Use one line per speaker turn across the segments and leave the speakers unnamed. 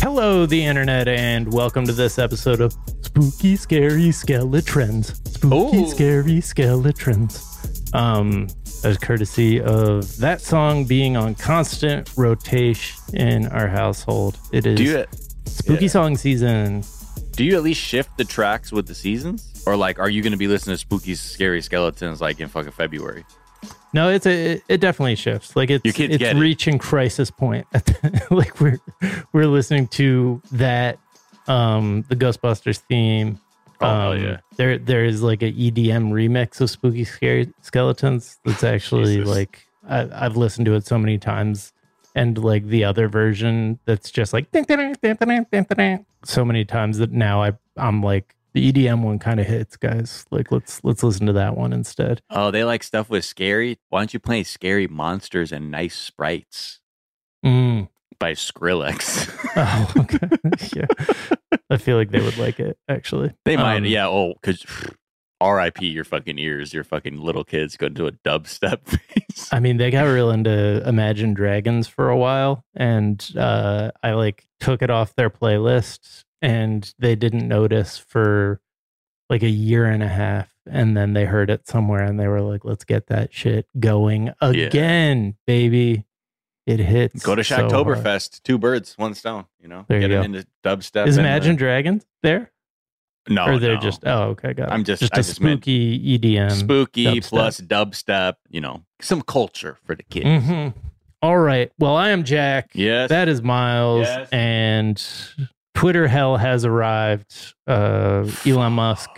Hello, the internet, and welcome to this episode of Spooky Scary Skeletons. Spooky Ooh. Scary Skeletons. Um, as courtesy of that song being on constant rotation in our household. It is
you,
spooky yeah. song season.
Do you at least shift the tracks with the seasons? Or like are you gonna be listening to spooky scary skeletons like in fucking February?
No, it's a it, it definitely shifts. Like it's it's reaching it. crisis point. like we're we're listening to that um the Ghostbusters theme.
Oh
um,
yeah.
There there is like a EDM remix of Spooky Scary Skeletons that's actually Jesus. like I, I've listened to it so many times and like the other version that's just like so many times that now I I'm like the EDM one kind of hits, guys. Like let's let's listen to that one instead.
Oh, they like stuff with scary. Why don't you play scary monsters and nice sprites?
Mm.
By Skrillex.
oh, okay. yeah. I feel like they would like it, actually.
They might, um, yeah. Oh, because RIP your fucking ears, your fucking little kids go into a dubstep phase.
I mean, they got real into Imagine Dragons for a while, and uh, I like took it off their playlist and they didn't notice for like a year and a half and then they heard it somewhere and they were like let's get that shit going again yeah. baby it hits
go to Shocktoberfest so two birds one stone you know
there
get
you
them go. into dubstep
is Imagine the... Dragons there
no
or they're
no.
just oh okay got it.
I'm just
just
I
a
just
spooky EDM
spooky
dubstep.
plus dubstep you know some culture for the kids
mm-hmm. All right well I am Jack
yes
that is Miles
yes.
and Twitter hell has arrived. Uh, Elon Musk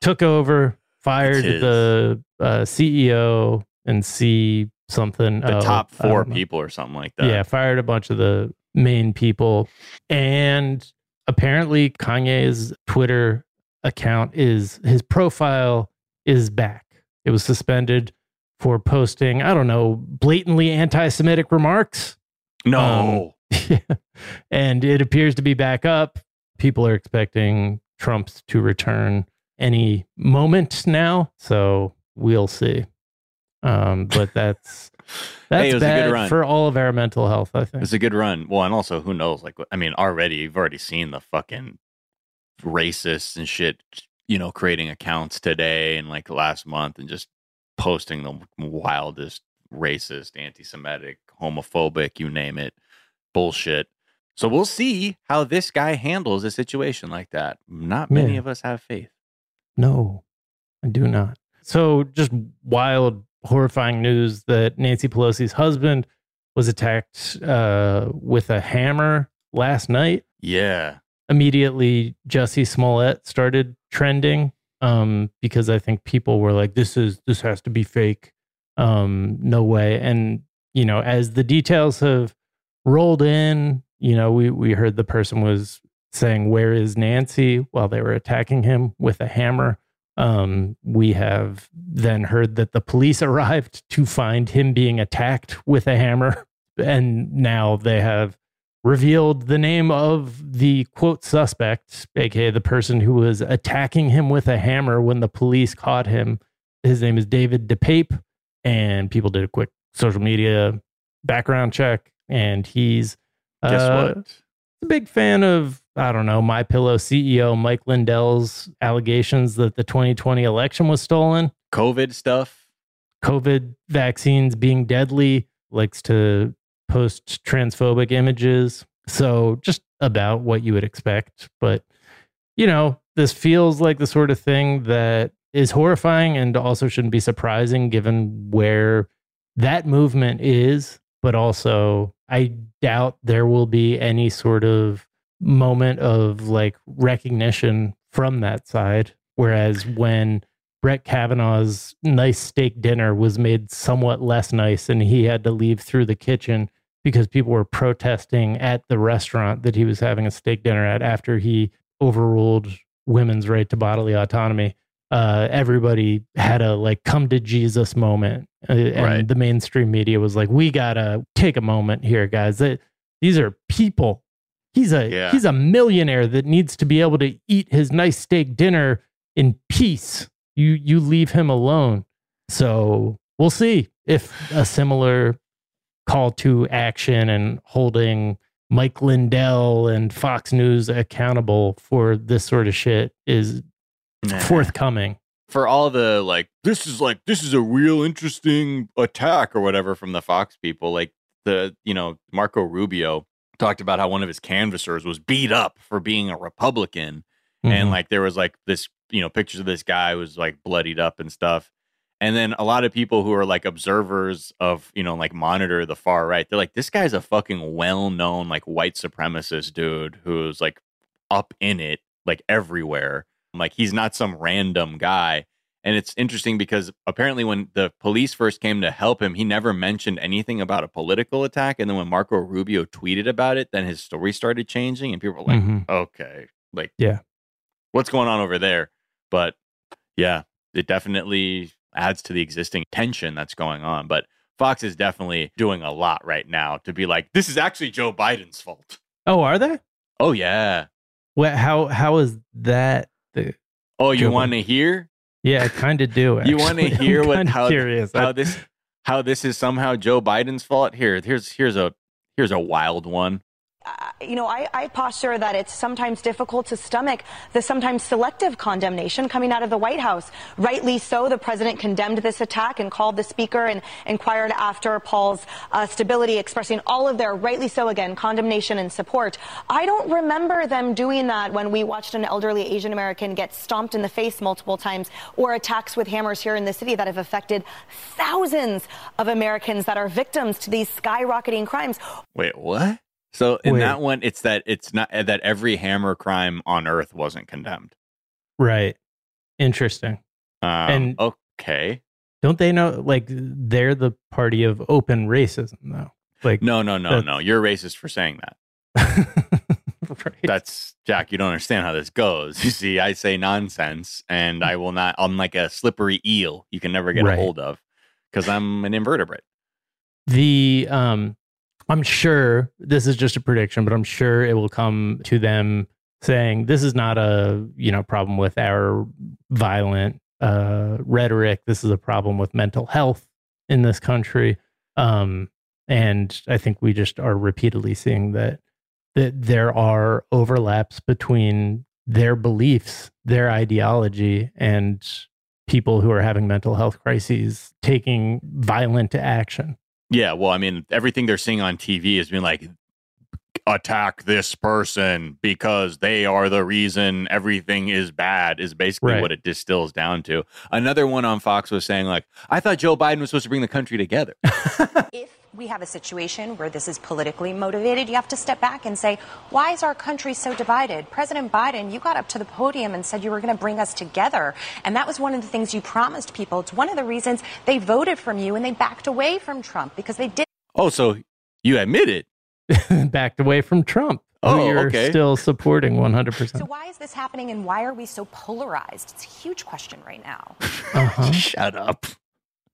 took over, fired the uh, CEO and C something.
The top four people or something like that.
Yeah, fired a bunch of the main people. And apparently, Kanye's Twitter account is his profile is back. It was suspended for posting, I don't know, blatantly anti Semitic remarks.
No.
and it appears to be back up. People are expecting Trump's to return any moment now. So we'll see. Um, but that's that's hey, bad for all of our mental health. I think
it's a good run. Well, and also who knows? Like, I mean, already you've already seen the fucking racists and shit. You know, creating accounts today and like last month and just posting the wildest racist, anti-Semitic, homophobic, you name it, bullshit. So we'll see how this guy handles a situation like that. Not many of us have faith.
No, I do not. So just wild, horrifying news that Nancy Pelosi's husband was attacked uh, with a hammer last night.
Yeah.
Immediately, Jussie Smollett started trending um, because I think people were like, "This is this has to be fake." Um, no way. And you know, as the details have rolled in, you know, we we heard the person was saying, "Where is Nancy?" while they were attacking him with a hammer. Um, we have then heard that the police arrived to find him being attacked with a hammer, and now they have revealed the name of the quote suspect, aka the person who was attacking him with a hammer when the police caught him. His name is David DePape, and people did a quick social media background check, and he's
Guess
uh,
what?
a big fan of I don't know My Pillow CEO Mike Lindell's allegations that the 2020 election was stolen,
COVID stuff.
COVID vaccines being deadly, likes to post transphobic images. So just about what you would expect, but you know, this feels like the sort of thing that is horrifying and also shouldn't be surprising given where that movement is, but also I doubt there will be any sort of moment of like recognition from that side. Whereas when Brett Kavanaugh's nice steak dinner was made somewhat less nice and he had to leave through the kitchen because people were protesting at the restaurant that he was having a steak dinner at after he overruled women's right to bodily autonomy. Uh, everybody had a like come to Jesus moment, uh, and
Right.
the mainstream media was like, "We gotta take a moment here, guys. That these are people. He's a
Yeah.
he's a millionaire that needs to be able to eat his nice steak dinner in peace. You you leave him alone. So we'll see if a similar call to action and holding Mike Lindell and Fox News accountable for this sort of shit is
Nah.
forthcoming.
For all the like this is like this is a real interesting attack or whatever from the Fox people like the you know Marco Rubio talked about how one of his canvassers was beat up for being a Republican and
Mhm.
like there was like this you know pictures of this guy was like bloodied up and stuff and then a lot of people who are like observers of you know like monitor the far right they're like this guy's a fucking well-known like white supremacist dude who's like up in it like everywhere like he's not some random guy and it's interesting because apparently when the police first came to help him he never mentioned anything about a political attack and then when marco rubio tweeted about it then his story started changing and people were like
Mhm.
okay like
Yeah.
what's going on over there but yeah it definitely adds to the existing tension that's going on but fox is definitely doing a lot right now to be like this is actually joe biden's fault
Oh, are they?
oh yeah
What? How? How is that? The
oh you want to hear
yeah, I kind of do.
You wanna hear what- how-
curious.
how this how this is somehow joe biden's fault here here's here's a here's a wild one
You know, I, I posture that it's sometimes difficult to stomach the sometimes selective condemnation coming out of the White House. Rightly so, the president condemned this attack and called the speaker and inquired after Paul's uh, stability, expressing all of their, rightly so again, condemnation and support. I don't remember them doing that when we watched an elderly Asian American get stomped in the face multiple times or attacks with hammers here in the city that have affected thousands of Americans that are victims to these skyrocketing crimes.
wait what so in
Wait.
that one it's that it's not that every hammer crime on earth wasn't condemned
right. Interesting.
um,
And-
okay
Don't they know? Like they're the party of open racism, though. Like
no no no no you're racist for saying that
right.
that's jack you don't understand how this goes you see i say nonsense and i will not i'm like a slippery eel you can never get
Right.
a hold of because i'm an invertebrate
the um i'm sure this is just a prediction but i'm sure it will come to them saying this is not a you know problem with our violent uh rhetoric. This is a problem with mental health in this country. Um and i think we just are repeatedly seeing that that there are overlaps between their beliefs their ideology and people who are having mental health crises taking violent action
Yeah, well, I mean, everything they're seeing on TV is being like, attack this person because they are the reason everything is bad, is basically
Right.
what it distills down to. Another one on Fox was saying, like, I thought Joe Biden was supposed to bring the country together.
if
we have a situation where this is politically motivated, you have to step back and say, why is our country so divided? President Biden, you got up to the podium and said you were going to bring us together. And that was one of the things you promised people. It's one of the reasons they voted from you and they backed away from Trump because they did.
Oh, so you admit it?
backed away from Trump.
Oh,
you're
okay.
still supporting 100%.
So why is this happening and why are we so polarized? It's a huge question right now.
Uh-huh.
Shut up.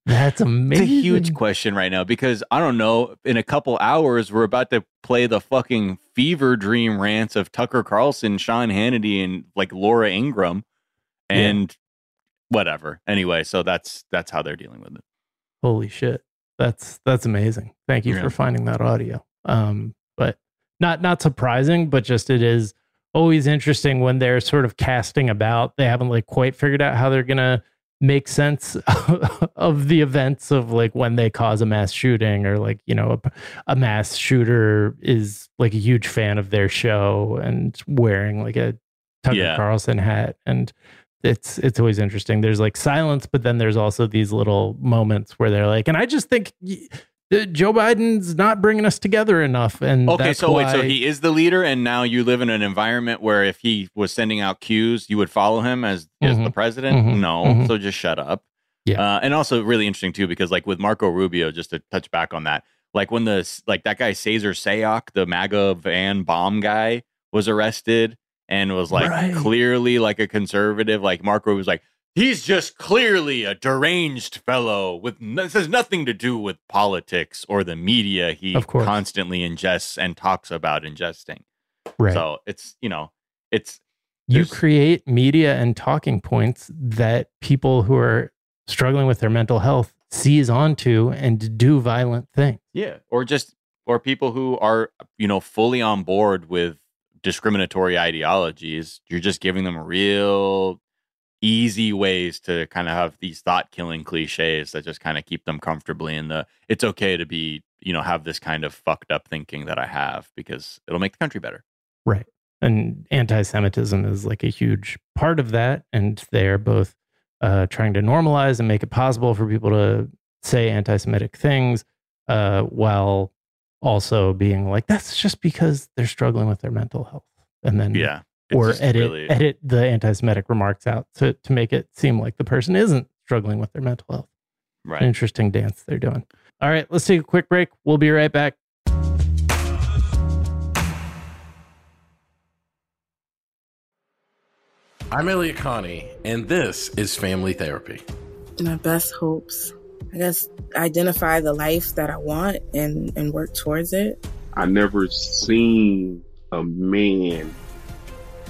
That's amazing.
It's a huge question right now because I don't know. In a couple hours, we're about to play the fucking fever dream rants of Tucker Carlson, Sean Hannity, and like Laura Ingraham, and whatever. Anyway, so that's that's how they're dealing with it.
Holy shit. That's that's amazing. Thank you
Yeah.
for finding that audio. Um but not not surprising, but just it is always interesting when they're sort of casting about. They haven't like quite figured out how they're going to make sense of the events of like when they cause a mass shooting or like, you know, a, a mass shooter is like a huge fan of their show and wearing like a Tucker
Yeah.
Carlson hat and it's it's always interesting. There's like silence, but then there's also these little moments where they're like, and I just think Joe Biden's not bringing us together enough. And
Okay,
that's
so wait, so he is the leader, and now you live in an environment where if he was sending out cues, you would follow him as as the
Mhm.
president.
Mhm.
No,
Mhm.
so just shut up.
Yeah.
uh, and also really interesting too because like with Marco Rubio, just to touch back on that, like when the like that guy Cesar Sayoc, the MAGA van bomb guy, was arrested and was like
Right.
clearly like a conservative, like Marco was like. He's just clearly a deranged fellow with no, this has nothing to do with politics or the media he constantly ingests and talks about ingesting.
right.
So it's you know it's
you create media and talking points that people who are struggling with their mental health seize onto and do violent things.
yeah or just or people who are you know fully on board with discriminatory ideologies. You're just giving them a real easy ways to kind of have these thought killing cliches that just kind of keep them comfortably in the it's okay to be you know have this kind of fucked up thinking that I have because it'll make the country better.
Right. And anti Semitism is like a huge part of that. And they're both uh, trying to normalize and make it possible for people to say anti Semitic things uh, while also being like, that's just because they're struggling with their mental health. And then,
Yeah. It's
or edit,
really-
edit the anti Semitic remarks out to, to make it seem like the person isn't struggling with their mental health.
right.
Interesting dance they're doing. All right, let's take a quick break. We'll be right back.
I'm Elliot Connie, and this is Family Therapy.
my best hopes. I guess identify the life that I want and, and work towards it.
I never seen a man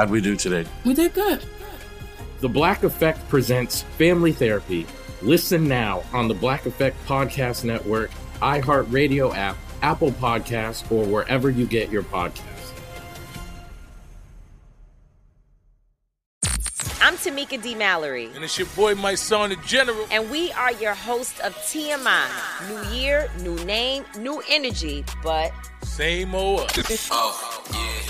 how'd we do today?
We did good.
The Black Effect presents Family Therapy. Listen now on the Black Effect Podcast Network, iHeartRadio app, Apple Podcasts, or wherever you get your podcasts.
I'm Tamika D. Mallory.
And it's your boy, my son, the general.
And we are your hosts of TMI. New year, new name, new energy, but
Same old
oh, yeah.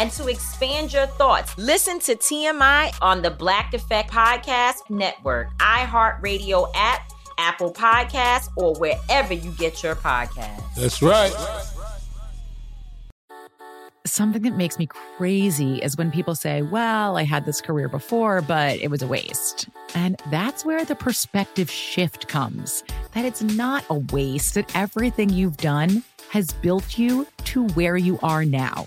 and to expand your thoughts, listen to TMI on the Black Effect Podcast Network, iHeartRadio app, Apple Podcasts, or wherever you get your podcasts.
That's right.
Something that makes me crazy is when people say, Well, I had this career before, but it was a waste. And that's where the perspective shift comes. that it's not a waste, that everything you've done has built you to where you are now.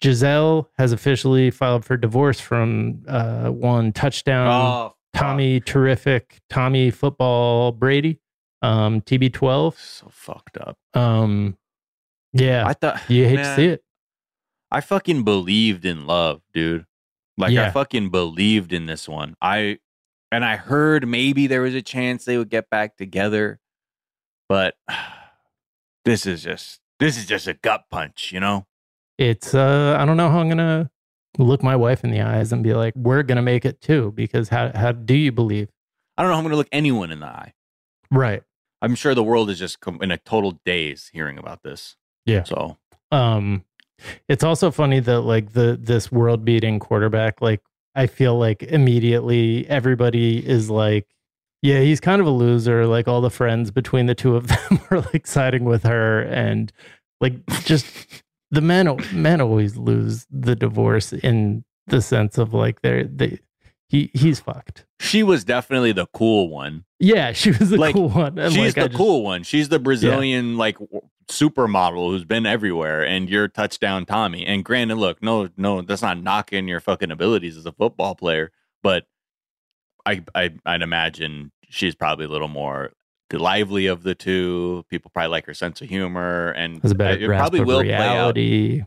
Gisele has officially filed for divorce from uh, one touchdown
Oh,
Tommy terrific Tommy football Brady, um, TB12.
So fucked up.
Um, yeah,
I thought
you hate to see it.
I fucking believed in love, dude. Like I fucking believed in this one. I and I heard maybe there was a chance they would get back together, but this is just this is just a gut punch, you know?
It's uh, I don't know how I'm gonna look my wife in the eyes and be like, we're gonna make it too. Because how how do you believe?
I don't know how I'm going to look anyone in the eye.
Right.
I'm sure the world is just in a total daze hearing about this.
Yeah.
So
Um, it's also funny that like the this world beating quarterback, like I feel like immediately everybody is like, yeah, he's kind of a loser. Like all the friends between the two of them are like siding with her, and like just the men men always lose the divorce in the sense of like they're they he he's fucked.
she was definitely the cool one.
Yeah, she was the
Like,
cool one. and,
She's
like,
the
just-
cool one. She's the Brazilian like w- supermodel who's been everywhere, and you're touchdown Tommy. And granted, look, no, no, that's not knocking your fucking abilities as a football player, but I, I, I'd imagine she's probably a little more the lively of the two. People probably like her sense of humor, and it probably will play out.
reality.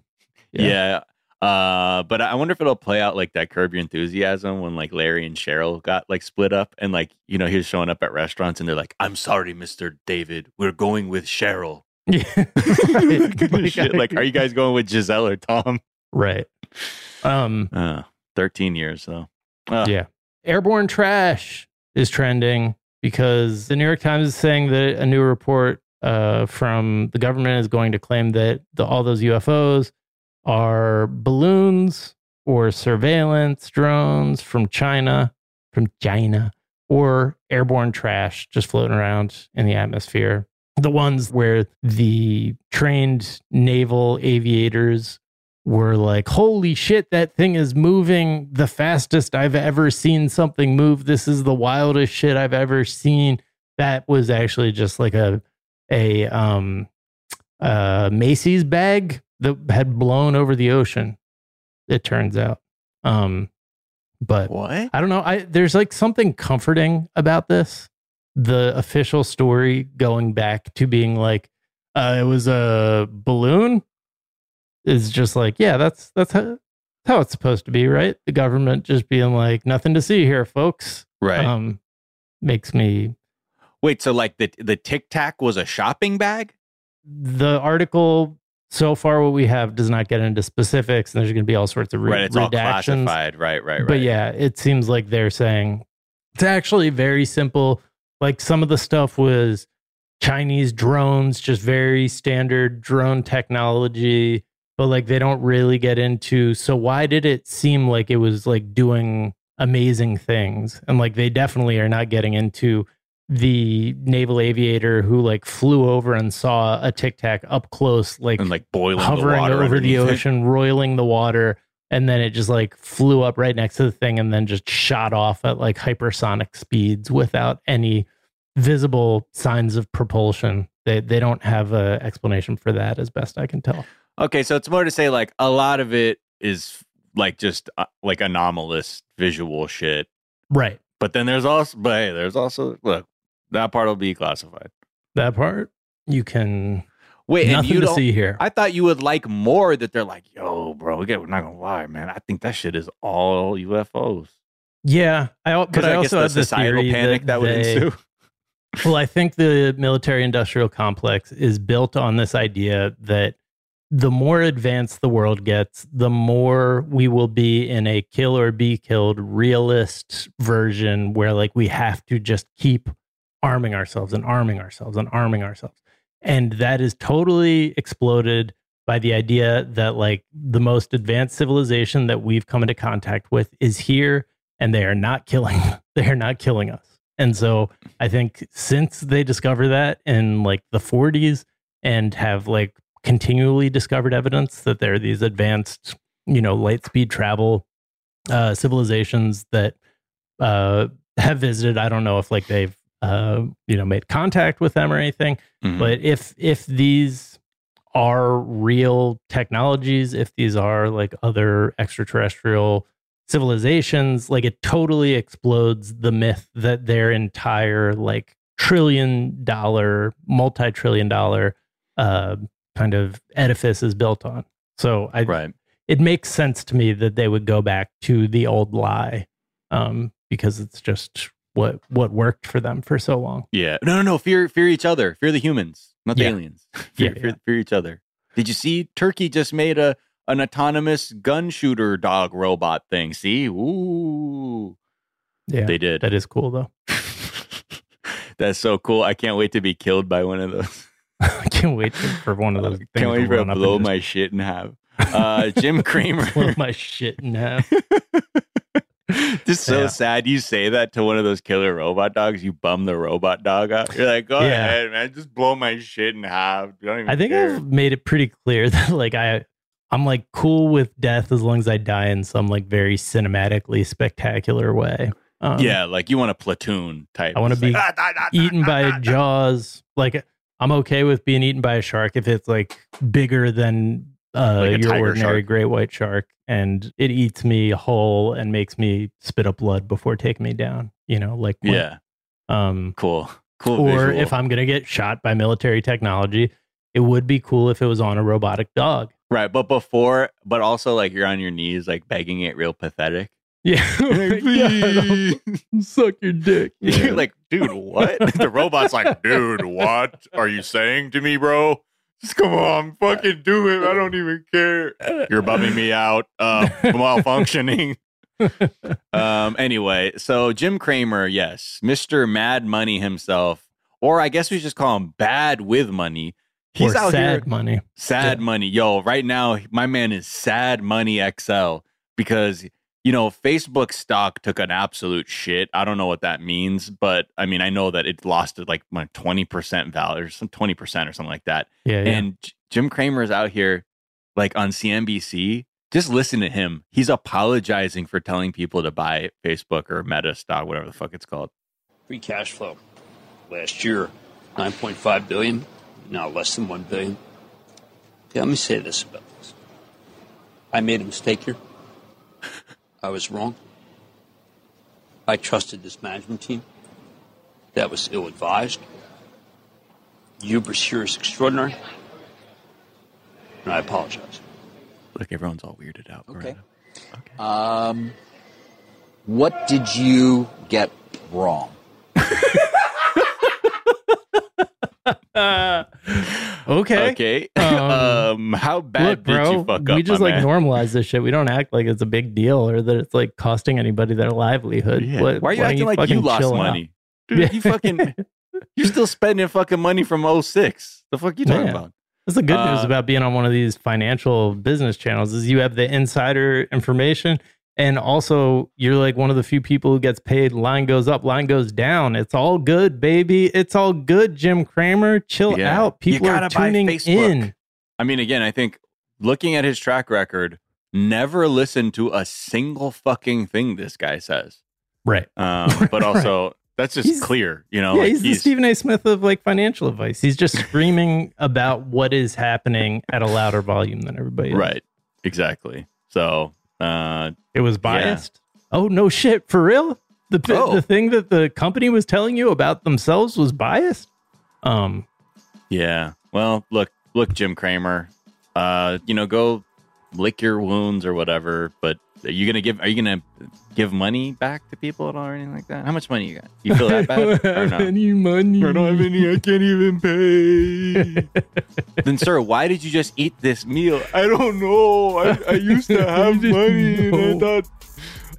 Yeah. Uh, but I wonder if it'll play out like that Curb Your Enthusiasm when like Larry and Cheryl got like split up and like you know he was showing up at restaurants and they're like, "I'm sorry, Mister David, we're going with Cheryl."
Yeah, right.
Shit, like, are you guys going with Gisele or Tom?
Right. Um.
Uh, Thirteen years though. Uh,
Yeah. Airborne trash is trending because the New York Times is saying that a new report uh, from the government is going to claim that the, all those UFOs are balloons or surveillance drones from China, from China, or airborne trash just floating around in the atmosphere. The ones where the trained naval aviators were like, holy shit, that thing is moving the fastest I've ever seen something move. This is the wildest shit I've ever seen. That was actually just like a a um uh Macy's bag that had blown over the ocean, it turns out. Um but
what?
I don't know. I there's like something comforting about this. The official story going back to being like, uh, it was a balloon is just like, yeah, that's that's how, how it's supposed to be, right? The government just being like, nothing to see here, folks.
Right.
Um, makes me
Wait, so like the the Tic Tac was a shopping bag?
the article so far what we have does not get into specifics, and there's going to be all sorts of re-
right, it's all
redactions.
classified. Right, right, right.
But yeah, it seems like they're saying it's actually very simple. Like some of the stuff was Chinese drones, just very standard drone technology, but like they don't really get into. So why did it seem like it was like doing amazing things? And like they definitely are not getting into the naval aviator who like flew over and saw a tic tac up close, like
and like boiling the
hovering
water
over the
underneath
ocean, roiling the water, and then it just like flew up right next to the thing and then just shot off at like hypersonic speeds without any visible signs of propulsion. They they don't have a explanation for that, as best I can tell.
Okay, so it's more to say like a lot of it is like just uh, like anomalous visual shit.
Right.
But then there's also, but hey, there's also look that part will be classified.
That part you can
Wait, and
nothing
you
to
don't-
see here.
I thought you would like more that they're like, yo, bro, we get, we're not gonna lie, man. I think that shit is all UFOs.
Yeah, I but I,
I
also have the
societal panic
that,
that would
they-
ensue.
well, I think the military-industrial complex is built on this idea that the more advanced the world gets, the more we will be in a kill or be killed realist version where like we have to just keep arming ourselves and arming ourselves and arming ourselves. And that is totally exploded by the idea that like the most advanced civilization that we've come into contact with is here and they are not killing they are not killing us. And so I think since they discover that in like the 40s and have like continually discovered evidence that there are these advanced, you know, light speed travel uh, civilizations that uh, have visited. I don't know if like they've uh, you know made contact with them or anything,
Mhm.
but if if these are real technologies, if these are like other extraterrestrial civilizations, like it totally explodes the myth that their entire like trillion dollar, multi trillion dollar uh, kind of edifice is built on. So I,
right.
it makes sense to me that they would go back to the old lie um, because it's just what what worked for them for so long.
Yeah. No, no, no. Fear, fear each other. Fear the humans, not the
Yeah.
aliens. fear,
Yeah,
fear, fear each other. Did you see Turkey just made a an autonomous gun shooter dog robot thing? See, ooh,
Yeah,
they did.
That is cool though.
That's so cool. I can't wait to be killed by one of those.
I can't wait for one of those. things
Can't wait
to
for it
run
to
up and
blow
just
my shit in half. Uh, Jim Cramer.
blow my shit in half.
Just so
Yeah.
sad you say that to one of those killer robot dogs. You bum the robot dog out. You're like, go
Yeah.
ahead, man. Just blow my shit in half. I don't even
I think
care.
I've made it pretty clear that like I I'm like cool with death as long as I die in some like very cinematically spectacular way. Um,
yeah, like you want a platoon type.
I want to be
like, "Ah,
eaten by jaws. Like I'm okay with being eaten by a shark if it's like bigger than uh,
Like
your ordinary
shark.
great white shark, and it eats me whole and makes me spit up blood before taking me down. You know, like when-
Yeah.
um,
cool, cool.
or
visual.
if I'm gonna get shot by military technology, it would be cool if it was on a robotic dog.
right, but before, but also like you're on your knees, like begging it, real pathetic.
Yeah,
Like,
suck your dick.
You're like, dude, what? the robot's like, dude, what are you saying to me, bro? Just come on, fucking do it. I don't even care. You're bumming me out. Uh, malfunctioning. um. Anyway, so Jim Cramer, yes, Mister Mad Money himself, or I guess we should just call him Bad with Money. He's
or
out
sad
here
money.
sad money yo right now my man is sad money xl because you know facebook stock took an absolute shit i don't know what that means but i mean i know that it lost it like my 20% value or some 20% or something like that
Yeah, yeah.
and J- jim cramer is out here like on cnbc just listen to him he's apologizing for telling people to buy facebook or meta stock whatever the fuck it's called
Free cash flow last year, 9.5 billion, now less than 1 billion. Yeah, let me say this about this. I made a mistake here. I was wrong. I trusted this management team. That was ill advised. Hubris here is extraordinary. And I apologize.
look everyone's all weirded out
Okay. Um, what did you get wrong?
Okay.
Okay.
Um,
Um, how bad
Look,
did
bro,
you fuck up?
we just like
man?
normalize this shit. We don't act like it's a big deal or that it's like costing anybody their livelihood.
Yeah.
What-
Why are you
don't
acting like you lost
chill out?
money? Dude,
Yeah.
you fucking you're still spending fucking money from 06. The fuck you talking
Yeah.
about?
That's the good news
Uh,
about being on one of these financial business channels is you have the insider information and also you're like one of the few people who gets paid line goes up line goes down it's all good baby it's all good jim cramer chill
Yeah.
out people are tuning in
I mean, again, I think looking at his track record, never listen to a single fucking thing this guy says.
right
Um, but also that's just
He's-
clear, you know.
yeah,
like
he's, the Stephen A. Smith of like financial advice. He's just screaming about what is happening at a louder volume than everybody else.
right, exactly. So uh,
It was biased. Oh no shit, for real? The
Oh.
the thing that the company was telling you about themselves was biased? Um
Yeah. Well, look, look, Jim Cramer. Uh, you know, go lick your wounds or whatever. But are you gonna give? Are you gonna give money back to people at all or anything like that? How much money you got? You feel that bad I don't no?
any money.
I don't have any. I can't even pay. then, sir, why did you just eat this meal? I don't know. I, I used to have money, and I thought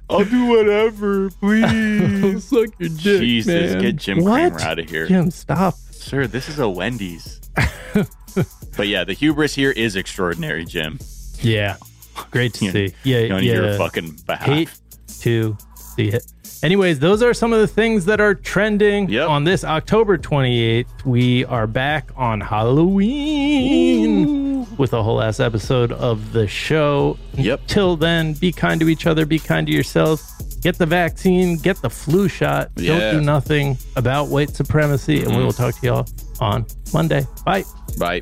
I'll do whatever, please.
Suck your dick,
Jesus,
man.
get Jim
What?
Cramer out of here.
Jim, stop.
Sir, this is a Wendy's. but yeah, the hubris here is extraordinary, Jim.
Yeah. Great to
You-
see. Yeah,
on
yeah.
your fucking behalf.
Hate to see it. Anyways, those are some of the things that are trending on this October 28th. We are back on Halloween with a whole ass episode of the show.
Yep.
Till then, be kind to each other, be kind to yourselves. Get the vaccine, get the flu shot.
Yeah.
Don't do nothing about white supremacy. And we
Mhm.
will talk to y'all on Monday. Bye.
Bye.